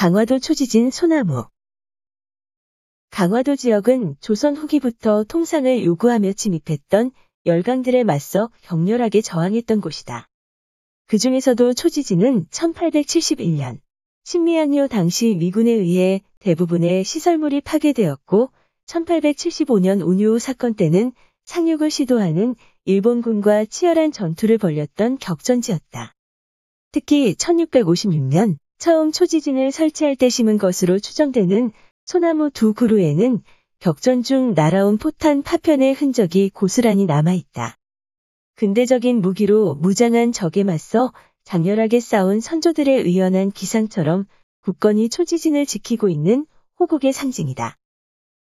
강화도 초지진 소나무 강화도 지역은 조선 후기부터 통상을 요구하며 침입했던 열강들에 맞서 격렬하게 저항했던 곳이다. 그 중에서도 초지진은 1871년 신미양요 당시 미군에 의해 대부분의 시설물이 파괴되었고 1875년 운요 사건 때는 상륙을 시도하는 일본군과 치열한 전투를 벌였던 격전지였다. 특히 1656년 처음 초지진을 설치할 때 심은 것으로 추정되는 소나무 두 그루에는 격전 중 날아온 포탄 파편의 흔적이 고스란히 남아있다. 근대적인 무기로 무장한 적에 맞서 장렬하게 싸운 선조들의 의연한 기상처럼 굳건히 초지진을 지키고 있는 호국의 상징이다.